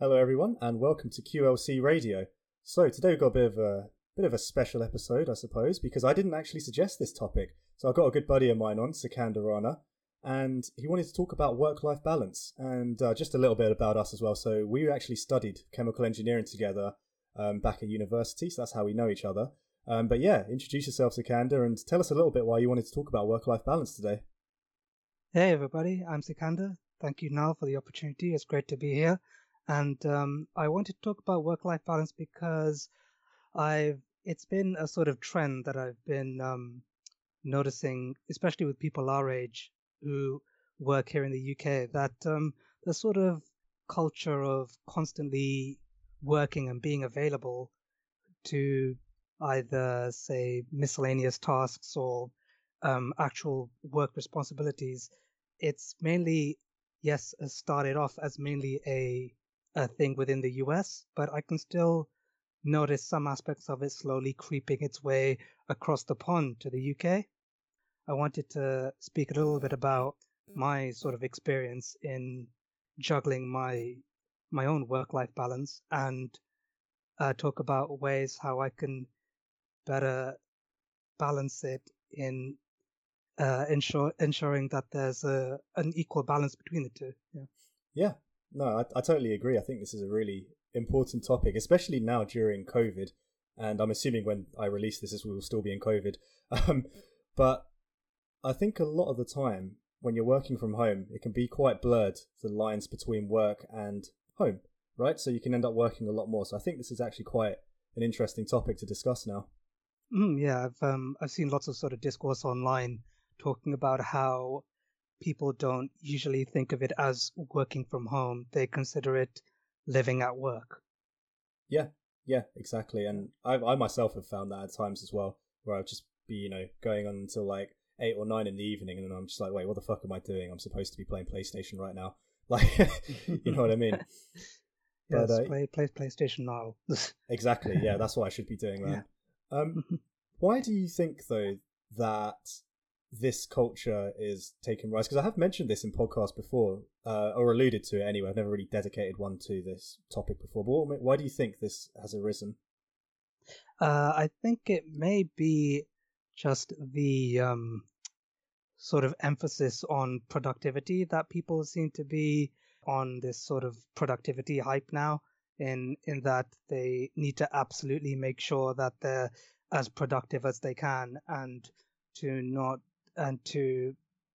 Hello, everyone, and welcome to QLC Radio. So today we've got a bit of a bit of a special episode, I suppose, because I didn't actually suggest this topic. So I've got a good buddy of mine on, Sikandar Rana, and he wanted to talk about work-life balance and uh, just a little bit about us as well. So we actually studied chemical engineering together um, back at university, so that's how we know each other. Um, but yeah, introduce yourself, Sikandar, and tell us a little bit why you wanted to talk about work-life balance today. Hey everybody, I'm Sikandar. Thank you, Niall, for the opportunity. It's great to be here. And um, I wanted to talk about work-life balance because I've it's been a sort of trend that I've been um, noticing, especially with people our age who work here in the UK, that um, the sort of culture of constantly working and being available to either say miscellaneous tasks or um, actual work responsibilities. It's mainly yes, started off as mainly a a thing within the US, but I can still notice some aspects of it slowly creeping its way across the pond to the UK. I wanted to speak a little bit about my sort of experience in juggling my my own work life balance and uh, talk about ways how I can better balance it in uh, ensure ensuring that there's a an equal balance between the two. Yeah. Yeah, no, I, I totally agree. I think this is a really important topic, especially now during COVID. And I'm assuming when I release this, we will still be in COVID. Um, but I think a lot of the time when you're working from home, it can be quite blurred the lines between work and home, right? So you can end up working a lot more. So I think this is actually quite an interesting topic to discuss now. Mm, yeah, I've um, I've seen lots of sort of discourse online talking about how people don't usually think of it as working from home. They consider it living at work. Yeah, yeah, exactly. And I, I myself have found that at times as well, where I'll just be, you know, going on until like eight or nine in the evening, and then I'm just like, wait, what the fuck am I doing? I'm supposed to be playing PlayStation right now. Like, you know what I mean? yes, but, uh, play, play PlayStation now. exactly. Yeah, that's what I should be doing, man. Yeah. Um, why do you think though that this culture is taking rise? Because I have mentioned this in podcasts before, uh, or alluded to it anyway. I've never really dedicated one to this topic before. But why do you think this has arisen? Uh, I think it may be just the um, sort of emphasis on productivity that people seem to be on this sort of productivity hype now. In in that they need to absolutely make sure that they're as productive as they can and to not and to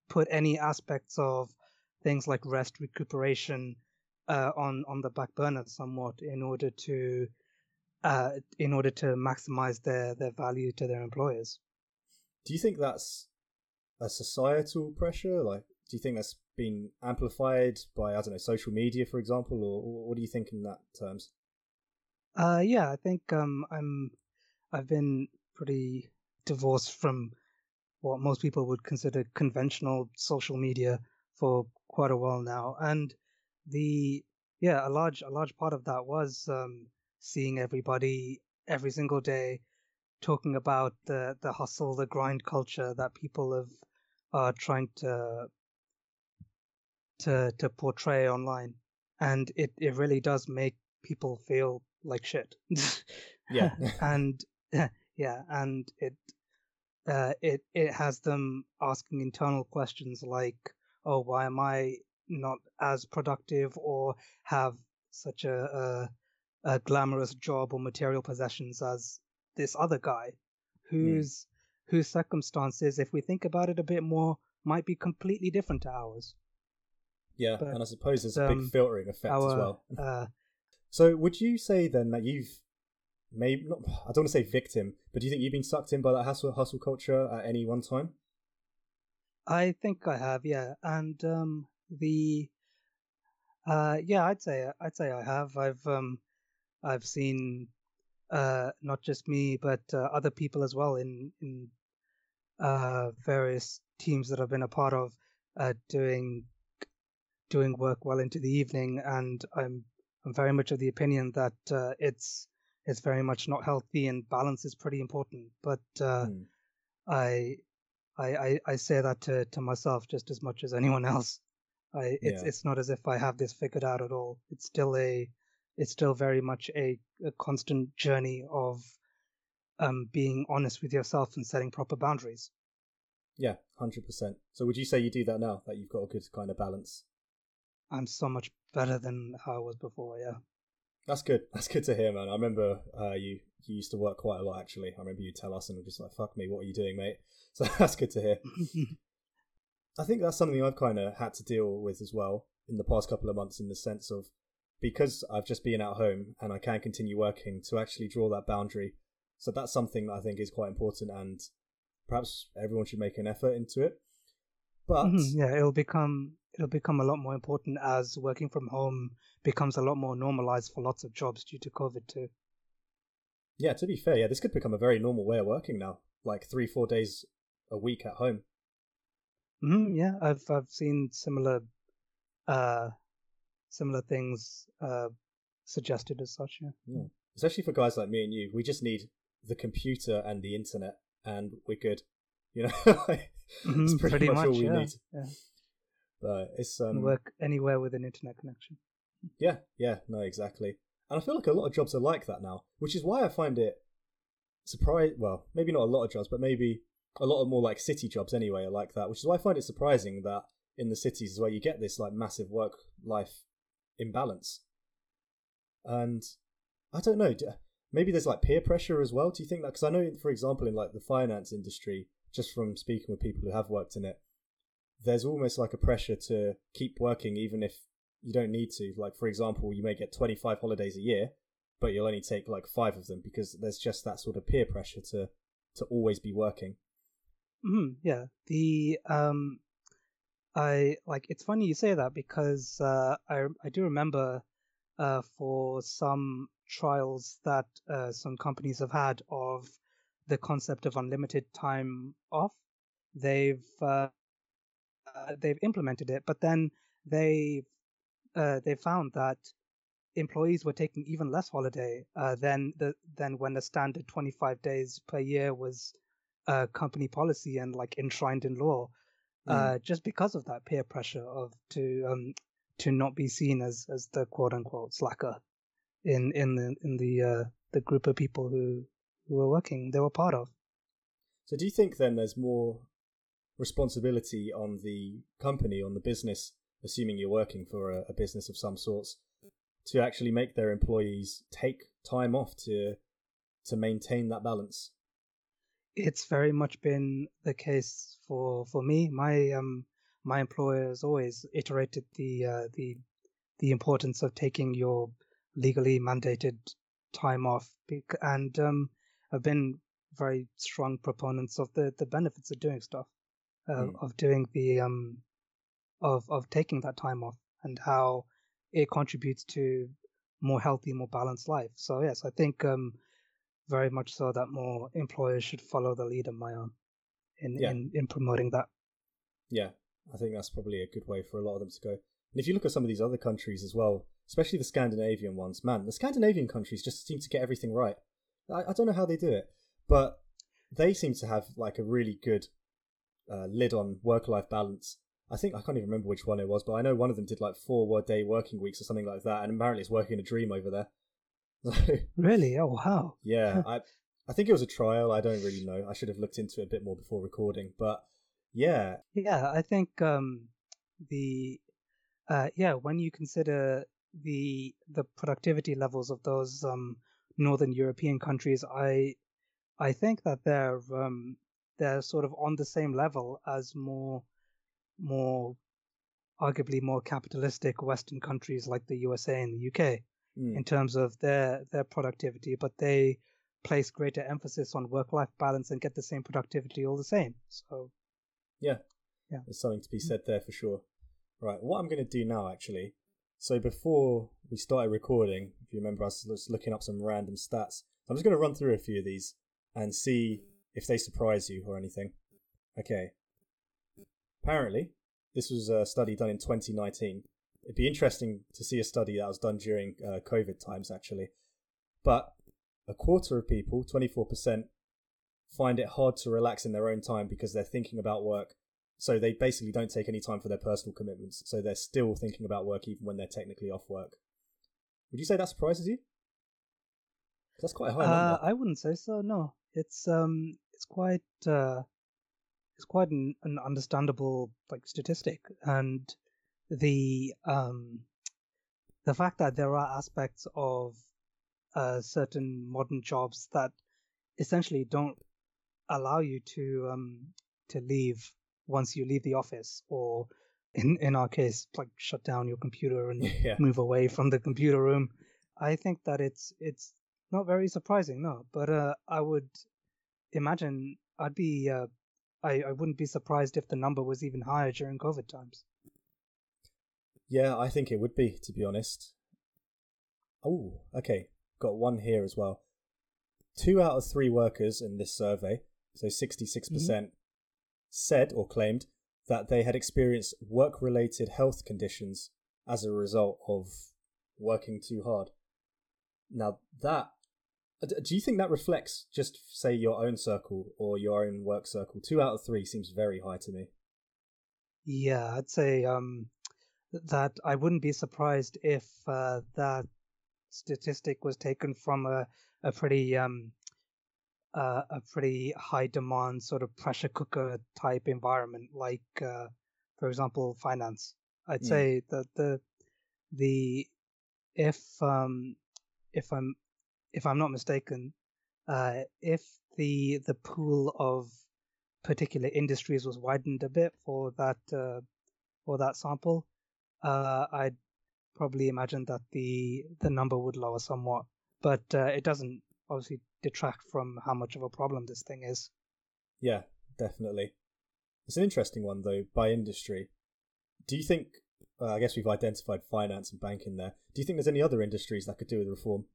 put any aspects of things like rest recuperation uh, on on the back burner somewhat in order to uh, in order to maximize their their value to their employers. Do you think that's a societal pressure? Like, do you think that's been amplified by I don't know social media, for example, or, or what do you think in that terms? Uh, yeah, I think um, I'm I've been pretty divorced from what most people would consider conventional social media for quite a while now, and the yeah, a large a large part of that was um, seeing everybody every single day talking about the the hustle, the grind culture that people have are trying to to to portray online, and it it really does make people feel like shit. yeah, and yeah, and it uh, it it has them asking internal questions like, "Oh, why am I not as productive or have such a, a, a glamorous job or material possessions as this other guy, hmm. whose mm. whose circumstances, if we think about it a bit more, might be completely different to ours." Yeah, but, and I suppose there's a big um, filtering effect our, as well. Uh, so, would you say then that you've maybe not, I don't want to say victim, but do you think you've been sucked in by that hustle hustle culture at any one time? I think I have, yeah. And um, the uh, yeah, I'd say I'd say I have. I've um, I've seen uh, not just me, but uh, other people as well in in uh, various teams that I've been a part of uh, doing doing work well into the evening, and I'm I'm very much of the opinion that uh, it's it's very much not healthy and balance is pretty important. But uh, mm. I, I, I say that to, to myself just as much as anyone else. I it's yeah. it's not as if I have this figured out at all. It's still a it's still very much a, a constant journey of um, being honest with yourself and setting proper boundaries. Yeah, hundred percent. So would you say you do that now? That you've got a good kind of balance? I'm so much better than how I was before. Yeah. That's good. That's good to hear, man. I remember uh, you you used to work quite a lot. Actually, I remember you tell us, and we're just like, "Fuck me, what are you doing, mate?" So that's good to hear. I think that's something I've kind of had to deal with as well in the past couple of months, in the sense of because I've just been at home and I can continue working to actually draw that boundary. So that's something that I think is quite important, and perhaps everyone should make an effort into it. But mm-hmm, yeah, it'll become it'll become a lot more important as working from home becomes a lot more normalized for lots of jobs due to COVID too. Yeah, to be fair, yeah, this could become a very normal way of working now, like three, four days a week at home. Mm-hmm, yeah, I've I've seen similar, uh, similar things uh, suggested as such. Yeah. yeah, especially for guys like me and you, we just need the computer and the internet, and we're good. You know, mm-hmm, it's pretty, pretty much, much, all we yeah, need. Yeah. But it's um, work anywhere with an internet connection. Yeah, yeah, no, exactly. And I feel like a lot of jobs are like that now, which is why I find it surprise. Well, maybe not a lot of jobs, but maybe a lot of more like city jobs anyway are like that. Which is why I find it surprising that in the cities is where you get this like massive work life imbalance. And I don't know, maybe there's like peer pressure as well. Do you think that? Because I know, for example, in like the finance industry, just from speaking with people who have worked in it, there's almost like a pressure to keep working even if you don't need to. Like for example, you may get 25 holidays a year, but you'll only take like five of them because there's just that sort of peer pressure to to always be working. Mm, yeah, the um, I like it's funny you say that because uh, I I do remember uh, for some trials that uh, some companies have had of the concept of unlimited time off. They've uh, uh, they've implemented it, but then they uh, they found that employees were taking even less holiday uh, than the than when the standard 25 days per year was uh, company policy and like enshrined in law, mm. just because of that peer pressure of to um, to not be seen as as the quote unquote slacker in in the in the uh, the group of people who who were working they were part of. So do you think then there's more responsibility on the company on the business assuming you're working for a, a business of some sorts, to actually make their employees take time off to to maintain that balance. It's very much been the case for for me. My um my employer has always iterated the uh, the the importance of taking your legally mandated time off, and um, have been very strong proponents of the the benefits of doing stuff, uh, mm. of doing the um of of taking that time off and how it contributes to more healthy, more balanced life. So yes, I think um, very much so that more employers should follow the lead of my own in, yeah. in in promoting that. Yeah, I think that's probably a good way for a lot of them to go. And if you look at some of these other countries as well, especially the Scandinavian ones, man, the Scandinavian countries just seem to get everything right. I, I don't know how they do it, but they seem to have like a really good uh, lid on work-life balance I think I can't even remember which one it was, but I know one of them did like four day working weeks or something like that, and apparently it's working a dream over there. really? Oh wow. yeah, I I think it was a trial. I don't really know. I should have looked into it a bit more before recording, but yeah. Yeah, I think um the uh yeah when you consider the the productivity levels of those um northern European countries, I I think that they're um they're sort of on the same level as more more arguably more capitalistic Western countries like the USA and the UK mm. in terms of their their productivity, but they place greater emphasis on work life balance and get the same productivity all the same. So yeah, yeah, there's something to be hmm. said there for sure. Right, what I'm going to do now actually. So before we started recording, if you remember i was looking up some random stats, I'm just going to run through a few of these and see if they surprise you or anything. Okay, Apparently, this was a study done in 2019. It'd be interesting to see a study that was done during uh, COVID times, actually. But a quarter of people, 24%, find it hard to relax in their own time because they're thinking about work. So they basically don't take any time for their personal commitments. So they're still thinking about work even when they're technically off work. Would you say that surprises you? That's quite a high Uh, number. I wouldn't say so. No, it's um, it's quite uh, it's quite an, an understandable like statistic, and the um, the fact that there are aspects of uh, certain modern jobs that essentially don't allow you to um to leave once you leave the office, or in in our case, like shut down your computer and yeah. move away from the computer room. I think that it's it's not very surprising, no. But uh, I would imagine I'd be uh, I I wouldn't be surprised if the number was even higher during COVID times. Yeah, I think it would be, to be honest. Oh, okay. Got one here as well. Two out of three workers in this survey, so 66%, percent said or claimed that they had experienced work related health conditions as a result of working too hard. Now, that. D- Do you think that reflects just, say, your own circle or your own work circle? Two out of three seems very high to me. Yeah, I'd say um, that I wouldn't be surprised if uh, that statistic was taken from a a pretty um uh, a pretty high demand sort of pressure cooker type environment, like uh, for example finance. I'd Mm. say that the the if um if I'm if I'm not mistaken, uh, if the the pool of particular industries was widened a bit for that uh, for that sample, uh, I'd probably imagine that the the number would lower somewhat, but uh, it doesn't obviously detract from how much of a problem this thing is. Yeah, definitely. It's an interesting one though by industry. Do you think? Uh, I guess we've identified finance and banking there. Do you think there's any other industries that could do with reform?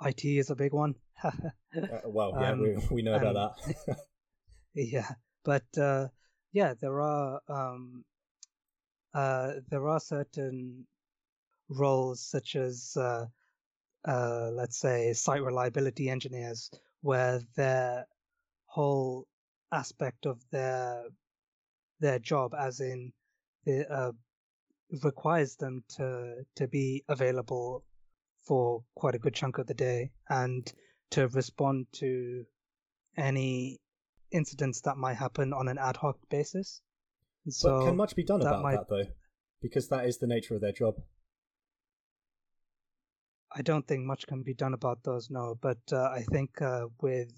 IT is a big one. Uh, well, yeah, Um, we we know about that. yeah, but uh, yeah, there are um, uh, there are certain roles such as uh, uh, let's say site reliability engineers, where their whole aspect of their their job, as in the uh, requires them to to be available for quite a good chunk of the day and to respond to any incidents that might happen on an ad hoc basis. So but can much be done that about might- that though? Because that is the nature of their job. I don't think much can be done about those, no. But uh, I think uh, with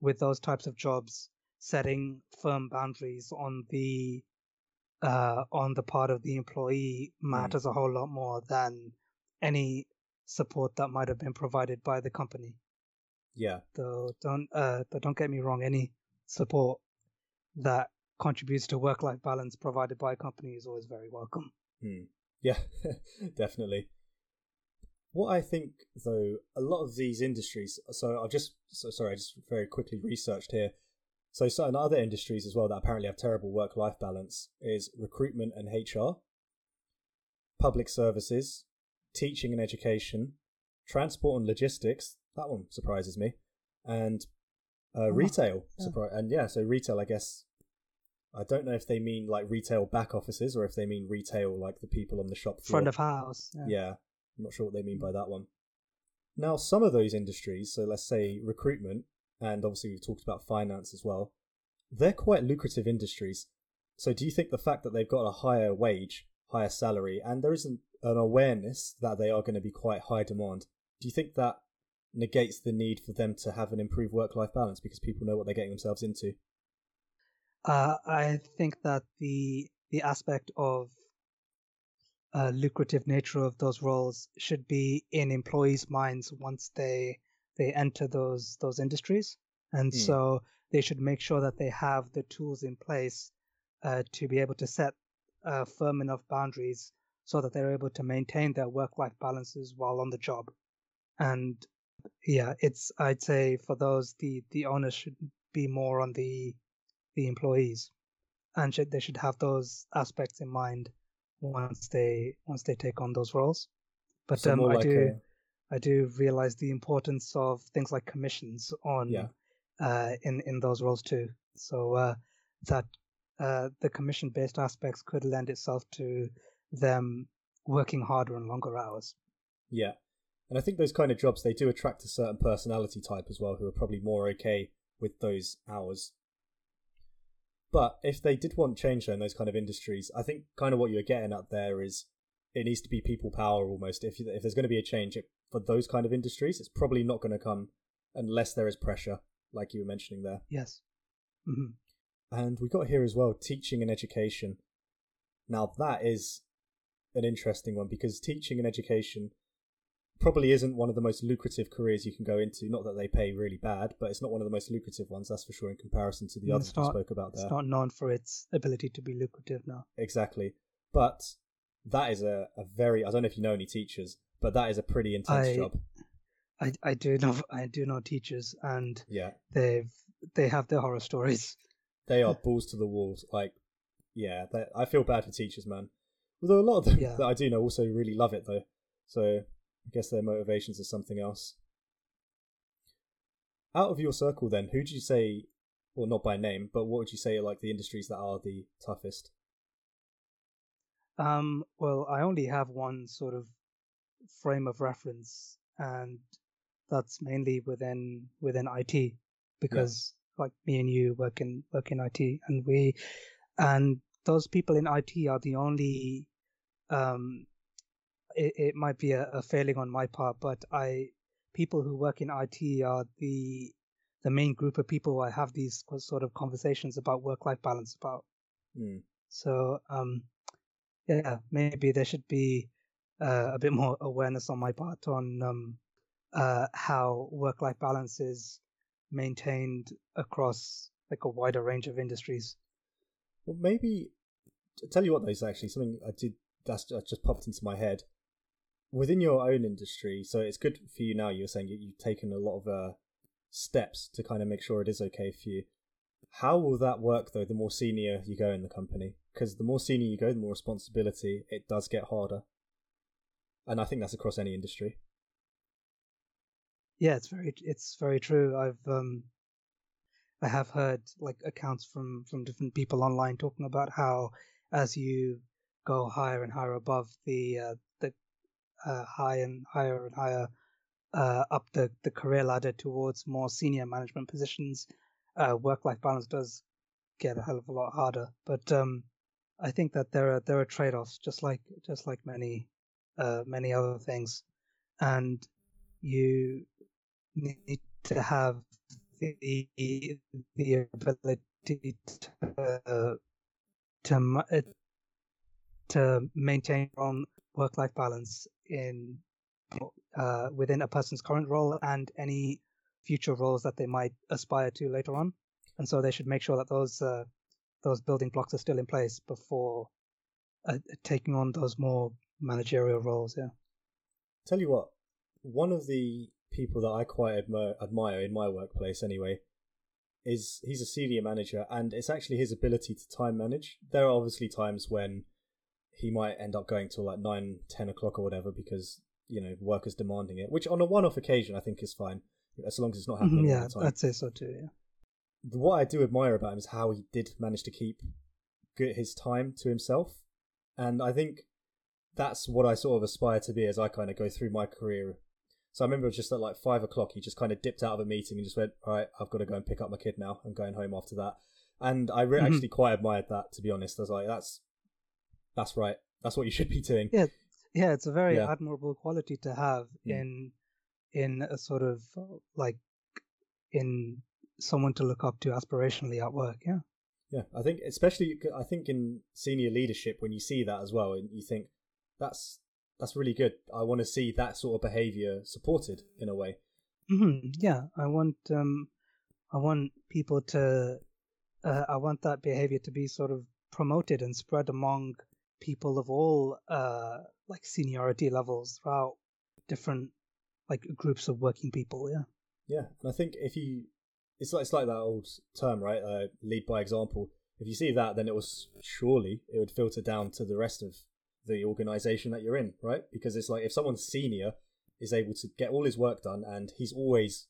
with those types of jobs, setting firm boundaries on the uh, on the part of the employee matters a whole lot more than any support that might have been provided by the company. Yeah, Though don't uh, but don't get me wrong, any support that contributes to work life balance provided by a company is always very welcome. Hmm. Yeah, definitely. What I think, though, a lot of these industries. So I've just, so sorry, I just very quickly researched here. So certain other industries as well that apparently have terrible work-life balance is recruitment and HR, public services, teaching and education, transport and logistics. That one surprises me, and uh, Oh, retail. yeah. Surpri- and yeah, so retail, I guess. I don't know if they mean like retail back offices or if they mean retail like the people on the shop floor. Front of house. Yeah. Yeah, I'm not sure what they mean by that one. Now, some of those industries, so let's say recruitment, and obviously we've talked about finance as well, they're quite lucrative industries. So, do you think the fact that they've got a higher wage, higher salary, and there isn't an awareness that they are going to be quite high demand, do you think that negates the need for them to have an improved work life balance because people know what they're getting themselves into? Uh, I think that the the aspect of uh, lucrative nature of those roles should be in employees' minds once they they enter those those industries, and Hmm. so they should make sure that they have the tools in place uh, to be able to set uh, firm enough boundaries so that they're able to maintain their work-life balances while on the job. And yeah, it's I'd say for those the the onus should be more on the the employees, and should, they should have those aspects in mind once they once they take on those roles. But So um, I like do a- I do realize the importance of things like commissions on Yeah. uh, in in those roles too. So uh, that uh, the commission based aspects could lend itself to them working harder and longer hours. Yeah. And I think those kind of jobs they do attract a certain personality type as well who are probably more okay with those hours. But if they did want change in those kind of industries, I think kind of what you're getting at there is it needs to be people power almost. If if there's going to be a change for those kind of industries, it's probably not going to come unless there is pressure, like you were mentioning there. Yes. Mm-hmm. And we got here as well teaching and education. Now that is an interesting one because teaching and education probably isn't one of the most lucrative careers you can go into. Not that they pay really bad, but it's not one of the most lucrative ones, that's for sure, in comparison to the Mm, others it's we spoke about there. It's not known for its ability to be lucrative now. Exactly. But that is a, a very, I don't know if you know any teachers, but that is a pretty intense I- job. I, I do know I do know teachers and Yeah. they've they have their horror stories. They are balls to the walls. Like, yeah, I feel bad for teachers, man. Although a lot of them Yeah. that I do know also really love it, though. So I guess their motivations are something else. Out of your circle, then, who do you say, well, not by name, but what would you say are like the industries that are the toughest? Um, well, I only have one sort of frame of reference, and that's mainly within within IT, because like me and you work in work in IT, and we and those people in IT are the only. Um, it, it might be a, a failing on my part, but I people who work in IT are the the main group of people I have these sort of conversations about work life balance about. Hmm. So um, yeah, maybe there should be uh, a bit more awareness on my part on um, uh, how work-life balance is maintained across like a wider range of industries. Well, maybe I tell you what, though, is actually something I did that's that just popped into my head. Within your own industry, so it's good for you now. You're saying you, you've taken a lot of uh, steps to kind of make sure it is okay for you. How will that work though? The more senior you go in the company, because the more senior you go, the more responsibility it does get harder. And I think that's across any industry. Yeah, it's very it's very true. I've um I have heard like accounts from from different people online talking about how as you go higher and higher above the uh, the uh, high and higher and higher uh, up the the career ladder towards more senior management positions, uh, work life balance does get a hell of a lot harder. But um, I think that there are there are trade offs, just like just like many uh, many other things, and you need to have the the ability to to to maintain your own work life balance in uh, within a person's current role and any future roles that they might aspire to later on, and so they should make sure that those uh, those building blocks are still in place before uh, taking on those more managerial roles. Yeah. Tell you what, one of the people that I quite admire, admire in my workplace anyway is he's a senior manager and it's actually his ability to time manage. There are obviously times when he might end up going till like 9, 10 o'clock or whatever because, you know, work is demanding it, which on a one off occasion I think is fine, as long as it's not happening Mhm, yeah, all the time. I'd say so too. Yeah. What I do admire about him is how he did manage to keep his time to himself. And I think that's what I sort of aspire to be as I kind of go through my career. So I remember it was just at like five o'clock, he just kind of dipped out of a meeting and just went, "All right, I've got to go and pick up my kid now. I'm going home after that." And I re- Mhm. actually quite admired that, to be honest. I was like, "That's that's right. That's what you should be doing." Yeah, yeah, it's a very Yeah. admirable quality to have Mm. in in a sort of like in someone to look up to aspirationally at work. Yeah. Yeah, I think especially I think in senior leadership when you see that as well, and you think that's that's really good. I want to see that sort of behavior supported in a way. hmm Yeah, I want um, I want people to, uh, I want that behavior to be sort of promoted and spread among people of all uh like seniority levels throughout different like groups of working people. Yeah. Yeah, and I think if you, it's like it's like that old term, right? Uh, lead by example. If you see that, then it was surely it would filter down to the rest of the organization that you're in, right? Because it's like if someone's senior is able to get all his work done, and he's always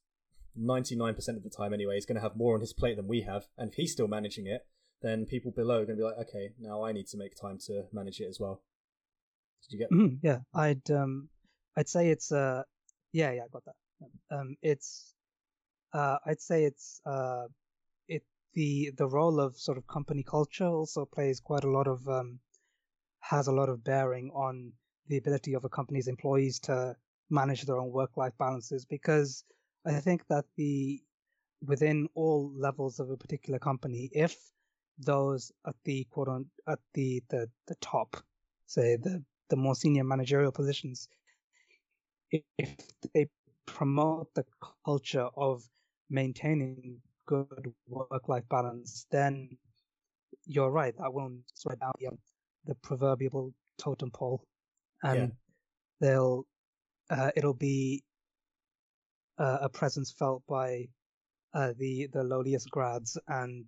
ninety nine percent of the time anyway, he's going to have more on his plate than we have, and if he's still managing it, then people below are going to be like, okay, now I need to make time to manage it as well. Did you get? Mm, yeah, I'd um, I'd say it's uh, yeah, yeah, I got that. Um, it's uh, I'd say it's uh, it the the role of sort of company culture also plays quite a lot of um, has a lot of bearing on the ability of a company's employees to manage their own work life balances because I think that the within all levels of a particular company, if those at the quote on at the, the the top, say the the more senior managerial positions, if they promote the culture of maintaining good work life balance, then you're right. That down the, um, the proverbial totem pole, and Yeah. they'll uh, it'll be uh, a presence felt by uh, the the lowliest grads and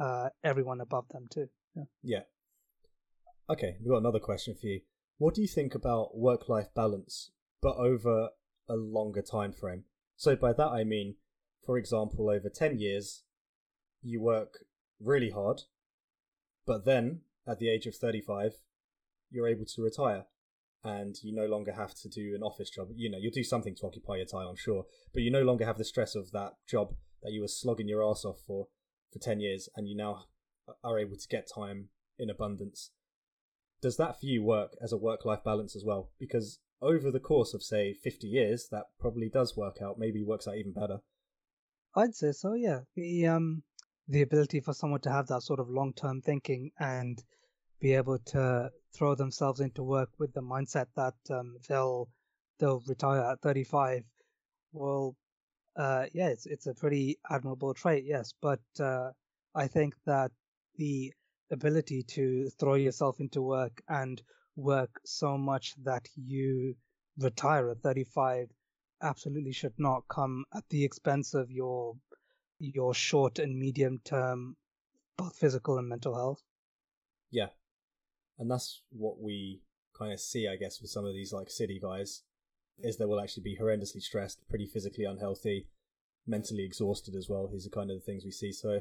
uh, everyone above them too. Yeah. Yeah. Okay, we've got another question for you. What do you think about work life balance, but over a longer time frame? So by that I mean, for example, over ten years, you work really hard, but then at the age of thirty-five, you're able to retire, and you no longer have to do an office job. You know, you'll do something to occupy your time, I'm sure, but you no longer have the stress of that job that you were slogging your ass off for for ten years, and you now are able to get time in abundance. Does that for you work as a work life balance as well? Because over the course of, say, 50 years, that probably does work out, maybe works out even better. I'd say so. Yeah, the um the ability for someone to have that sort of long term thinking and be able to throw themselves into work with the mindset that um, they'll they'll retire at 35 well uh yeah it's it's a pretty admirable trait yes but uh i think that the ability to throw yourself into work and work so much that you retire at 35 absolutely should not come at the expense of your your short and medium term both physical and mental health Yeah. And that's what we kind of see, I guess, with some of these like city guys, is they will actually be horrendously stressed, pretty physically unhealthy, mentally exhausted as well. These are kind of the things we see. So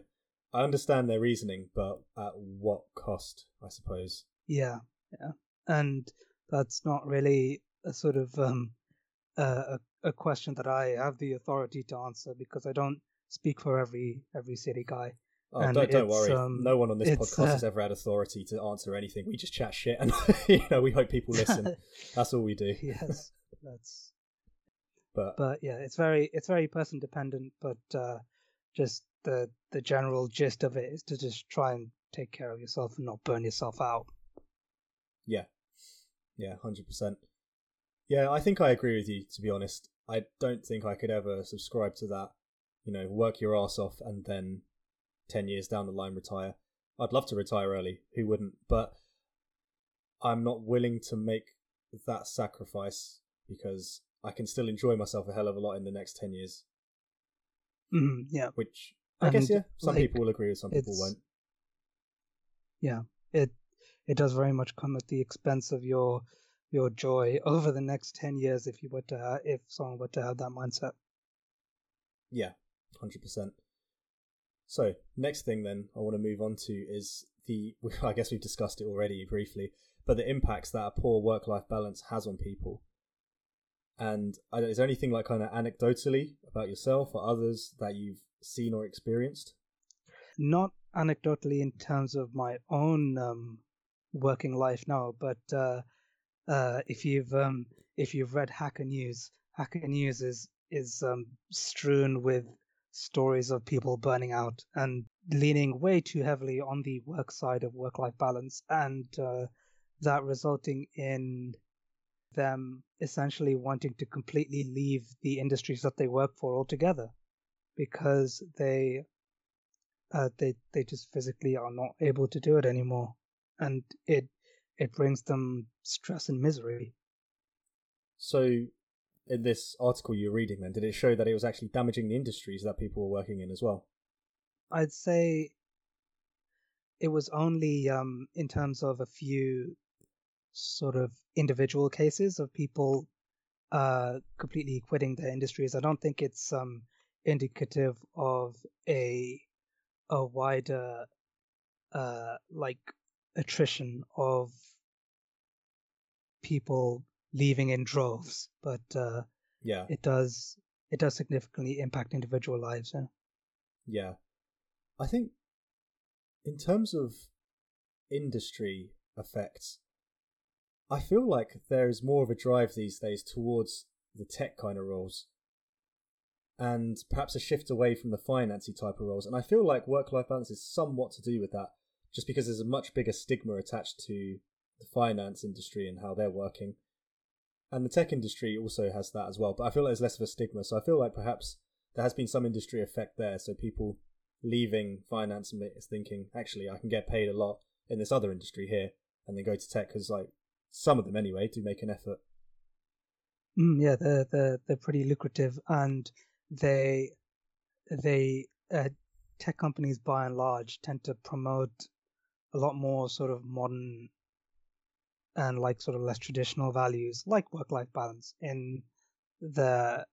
I understand their reasoning, but at what cost, I suppose? Yeah, yeah, and that's not really a sort of um, uh, a a question that I have the authority to answer because I don't speak for every every city guy. Oh, And don't, don't worry. um, no one on this podcast uh, has ever had authority to answer anything. We just chat shit, and you know, we hope people listen. That's all we do. yes, that's But but yeah, it's very it's very person dependent, but uh, just the the general gist of it is to just try and take care of yourself and not burn yourself out. Yeah. Yeah, 100%. Yeah, I think I agree with you, to be honest. I don't think I could ever subscribe to that. You know, work your ass off and then 10 years down the line retire. I'd love to retire early. Who wouldn't? But I'm not willing to make that sacrifice because I can still enjoy myself a hell of a lot in the next 10 years. Mhm, yeah, Which I guess, yeah, some like, people will agree with, some people won't. yeah. It it does very much come at the expense of your your joy over the next ten years if you were to ha- if someone were to have that mindset. Yeah, hundred percent. So next thing then I want to move on to is the I guess we've discussed it already briefly, but the impacts that a poor work life balance has on people. And is there anything like kind of anecdotally about yourself or others that you've seen or experienced? Not anecdotally in terms of my own um, working life, now, but uh, uh, if you've um, if you've read Hacker News, Hacker News is is um, strewn with stories of people burning out and leaning way too heavily on the work side of work life balance, and uh, that resulting in them essentially wanting to completely leave the industries that they work for altogether because they uh, they they just physically are not able to do it anymore, and it it brings them stress and misery. So in this article you're reading then, did it show that it was actually damaging the industries that people were working in as well? I'd say it was only um, in terms of a few sort of individual cases of people uh, completely quitting their industries. I don't think it's um, indicative of a a wider uh, like attrition of people leaving in droves, but uh, yeah, it does it does significantly impact individual lives. Yeah. Yeah, I think in terms of industry effects, I feel like there is more of a drive these days towards the tech kind of roles and perhaps a shift away from the financy type of roles. And I feel like work life balance is somewhat to do with that, just because there's a much bigger stigma attached to the finance industry and how they're working. And the tech industry also has that as well, but I feel like there's less of a stigma. So I feel like perhaps there has been some industry effect there. So people leaving finance and thinking, actually, I can get paid a lot in this other industry here, and then go to tech because, like, some of them anyway, do make an effort. Mm, yeah, they're they're they're pretty lucrative, and they they uh, tech companies by and large tend to promote a lot more sort of modern and like sort of less traditional values like work life balance in their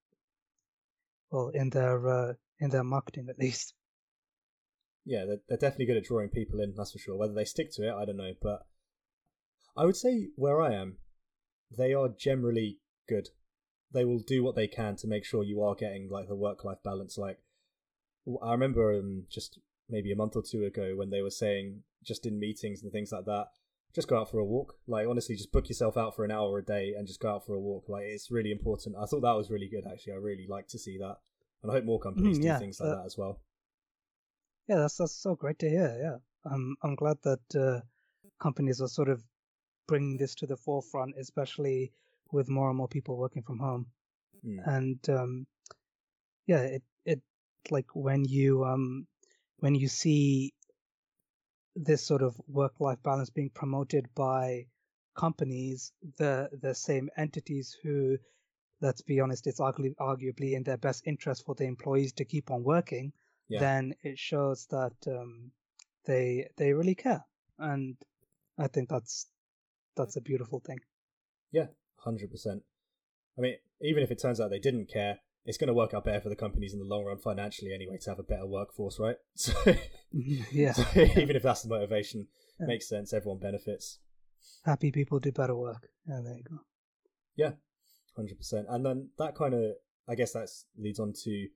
well in their uh, in their marketing at least yeah they're, they're definitely good at drawing people in that's for sure whether they stick to it i don't know but i would say where i am they are generally good they will do what they can to make sure you are getting like the work life balance like i remember um, just maybe a month or two ago when they were saying just in meetings and things like that just go out for a walk. Like honestly, just book yourself out for an hour a day and just go out for a walk. Like it's really important. I thought that was really good. Actually, I really like to see that, and I hope more companies mm, yeah, do things like uh, that as well. Yeah, that's that's so great to hear. Yeah, I'm I'm glad that uh, companies are sort of bringing this to the forefront, especially with more and more people working from home. Mm. And um, yeah, it it like when you um when you see this sort of work life balance being promoted by companies, the the same entities who, let's be honest, it's arguably, arguably in their best interest for the employees to keep on working, yeah. then it shows that um, they they really care, and I think that's that's a beautiful thing. Yeah, hundred percent. I mean, even if it turns out they didn't care, it's going to work out better for the companies in the long run financially anyway to have a better workforce, right? So, yeah. So even if that's the motivation, yeah. makes sense. Everyone benefits. Happy people do better work. Yeah, there you go. Yeah, hundred percent. And then that kind of, I guess, that leads on to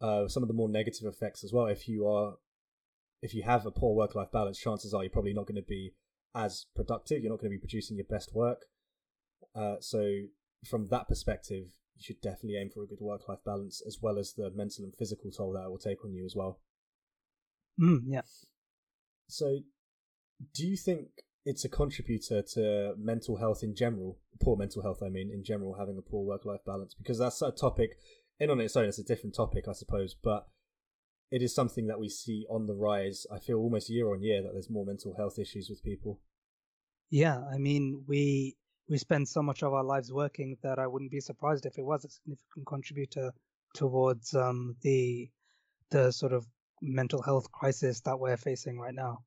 uh, some of the more negative effects as well. If you are, if you have a poor work-life balance, chances are you're probably not going to be as productive. You're not going to be producing your best work. Uh, so from that perspective, you should definitely aim for a good work life balance as well as the mental and physical toll that it will take on you as well. Mm, yeah. So, do you think it's a contributor to mental health in general, poor mental health, I mean, in general, having a poor work life balance? Because that's a topic, in on its own, it's a different topic, I suppose, but it is something that we see on the rise. I feel almost year on year that there's more mental health issues with people. Yeah, I mean, we we spend so much of our lives working that I wouldn't be surprised if it was a significant contributor towards um, the the sort of mental health crisis that we're facing right now,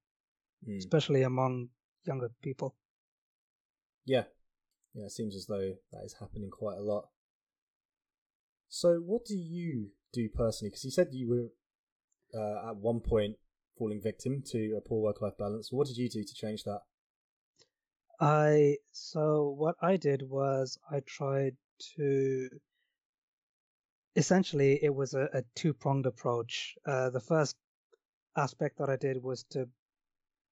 mm. especially among younger people. Yeah, yeah, it seems as though that is happening quite a lot. So, what do you do personally? Because you said you were uh, at one point falling victim to a poor work-life balance. What did you do to change that? I so what I did was I tried to essentially it was a, a two pronged approach. Uh, the first aspect that I did was to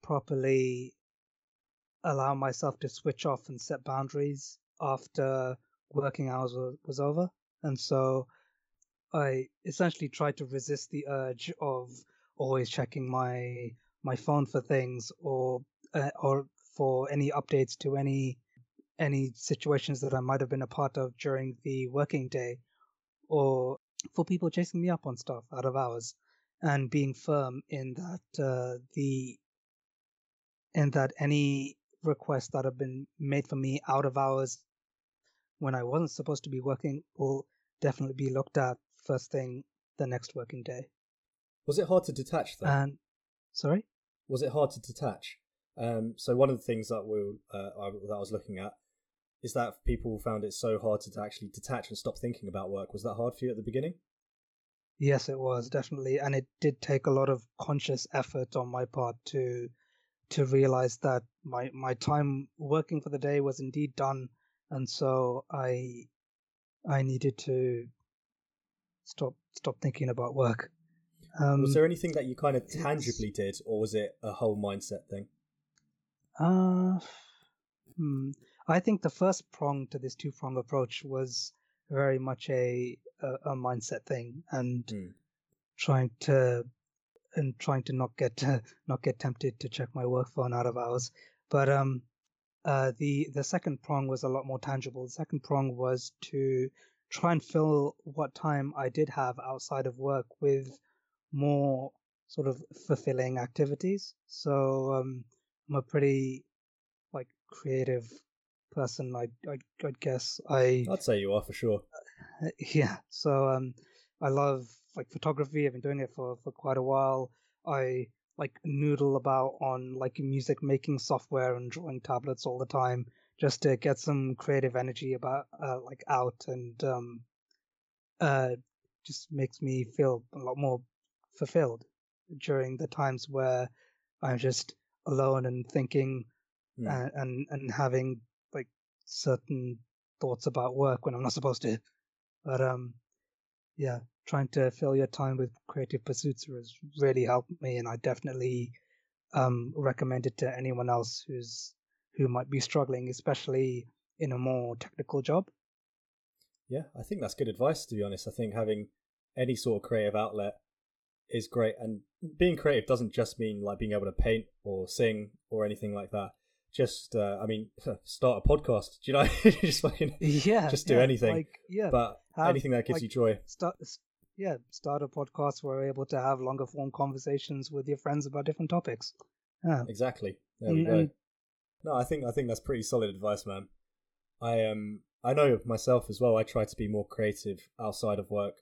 properly allow myself to switch off and set boundaries after working hours was, was over, and so I essentially tried to resist the urge of always checking my my phone for things or uh, or for any updates to any any situations that I might have been a part of during the working day, or for people chasing me up on stuff out of hours, and being firm in that uh, the in that any requests that have been made for me out of hours when I wasn't supposed to be working will definitely be looked at first thing the next working day. Was it hard to detach though? And sorry, was it hard to detach? Um, so one of the things that we uh, I, that I was looking at is that people found it so hard to actually detach and stop thinking about work. Was that hard for you at the beginning? Yes, it was definitely, and it did take a lot of conscious effort on my part to to realize that my my time working for the day was indeed done, and so I I needed to stop stop thinking about work. Um, was there anything that you kind of tangibly did, or was it a whole mindset thing? Uh, hmm. I think the first prong to this two prong approach was very much a a, a mindset thing, and mm. trying to and trying to not get uh, not get tempted to check my work phone out of hours. But um, uh, the the second prong was a lot more tangible. The second prong was to try and fill what time I did have outside of work with more sort of fulfilling activities. So um, I'm a pretty like creative person. I I I guess I I'd say you are for sure. Yeah. So um, I love like photography. I've been doing it for for quite a while. I like noodle about on like music making software and drawing tablets all the time just to get some creative energy about uh, like out and um uh just makes me feel a lot more fulfilled during the times where I'm just alone and thinking mm. and, and and having like certain thoughts about work when I'm not supposed to. But um yeah, trying to fill your time with creative pursuits has really helped me, and I definitely um, recommend it to anyone else who's who might be struggling, especially in a more technical job. Yeah, I think that's good advice. To be honest, I think having any sort of creative outlet is great, and being creative doesn't just mean like being able to paint or sing or anything like that just uh, I mean start a podcast. Do you know? just fucking yeah, just do yeah, anything. Like, yeah, but have, anything that gives like, you joy. Start yeah, start a podcast where you're able to have longer form conversations with your friends about different topics. Yeah, exactly. There we go. No, I think I think that's pretty solid advice, man. I um I know myself as well. I try to be more creative outside of work.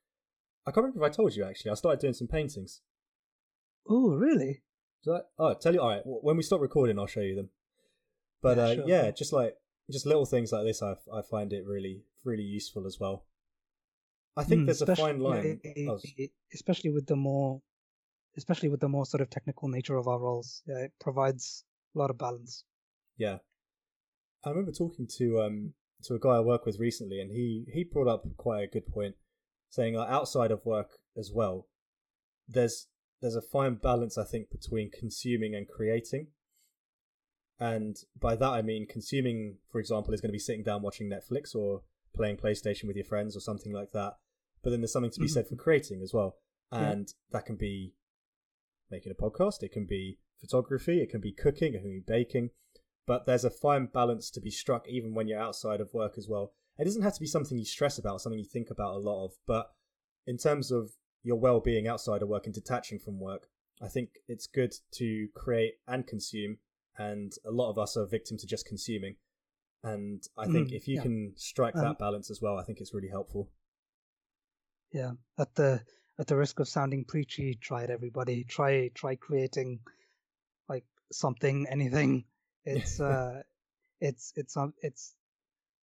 I can't remember if I told you actually. I started doing some paintings. Oh, really? I, oh, tell you. All right. When we stop recording, I'll show you them. But yeah, uh, sure. yeah, just like just little things like this, I I find it really really useful as well. I think mm, there's a fine line, oh, especially with the more, especially with the more sort of technical nature of our roles. Yeah, it provides a lot of balance. Yeah, I remember talking to um to a guy I work with recently, and he he brought up quite a good point, saying like outside of work as well, there's there's a fine balance I think between consuming and creating. And by that I mean consuming, for example, is going to be sitting down watching Netflix or playing PlayStation with your friends or something like that. But then there's something to be said for mm-hmm. creating as well. And yeah. that can be making a podcast, it can be photography, it can be cooking, it can be baking. But there's a fine balance to be struck even when you're outside of work as well. It doesn't have to be something you stress about, something you think about a lot of. But in terms of your well being outside of work and detaching from work, I think it's good to create and consume. And a lot of us are victim to just consuming. And I think mm, if you yeah. can strike um, that balance as well, I think it's really helpful. Yeah, at the at the risk of sounding preachy, try it, everybody. Try try creating like something, anything. It's uh, it's it's um, it's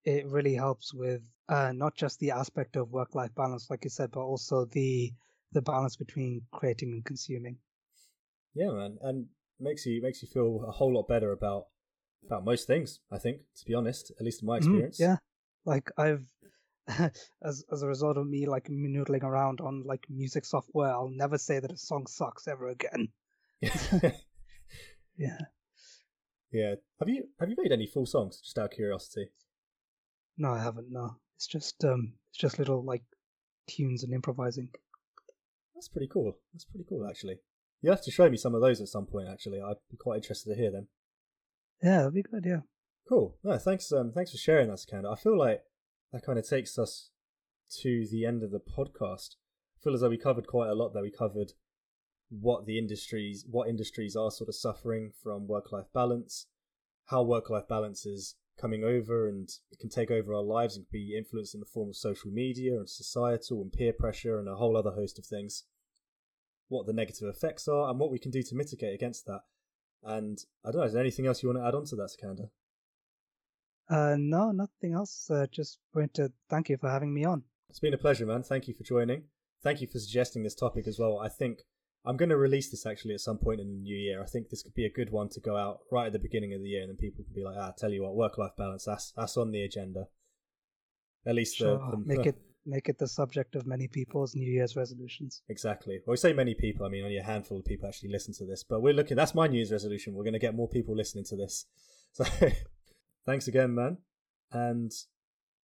it really helps with uh, not just the aspect of work life balance, like you said, but also the the balance between creating and consuming. Yeah, man, and makes you makes you feel a whole lot better about about most things. I think, to be honest, at least in my mm-hmm. experience. Mm, yeah, like I've as as a result of me like noodling around on like music software, I'll never say that a song sucks ever again. yeah. Yeah. Have you have you made any full songs? Just out of curiosity. No, I haven't. No, it's just um, it's just little like tunes and improvising. That's pretty cool. That's pretty cool, actually. You have to show me some of those at some point. Actually, I'd be quite interested to hear them. Yeah, that'd be good. Yeah. Cool. No, thanks. Um, thanks for sharing that, Sikandar. I feel like that kind of takes us to the end of the podcast. I feel as though we covered quite a lot there. We covered what the industries, what industries are sort of suffering from work-life balance, how work-life balance is coming over and it can take over our lives and be influenced in the form of social media and societal and peer pressure and a whole other host of things. What the negative effects are and what we can do to mitigate against that. And I don't know, is there anything else you want to add on to that, Sikandar? Uh, no, nothing else. Uh, just want to thank you for having me on. It's been a pleasure, man. Thank you for joining. Thank you for suggesting this topic as well. I think I'm going to release this actually at some point in the new year. I think this could be a good one to go out right at the beginning of the year, and then people can be like, "Ah, tell you what, work-life balance. That's that's on the agenda." At least sure. the, the make it make it the subject of many people's New Year's resolutions. Exactly. Well, we say many people. I mean, only a handful of people actually listen to this, but we're looking. That's my New Year's resolution. We're going to get more people listening to this. So, thanks again, man, and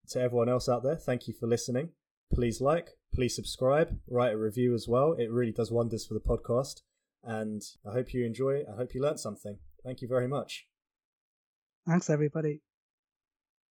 to everyone else out there, thank you for listening. Please like, please subscribe, write a review as well. It really does wonders for the podcast. And I hope you enjoy. I hope you learned something. Thank you very much. Thanks, everybody.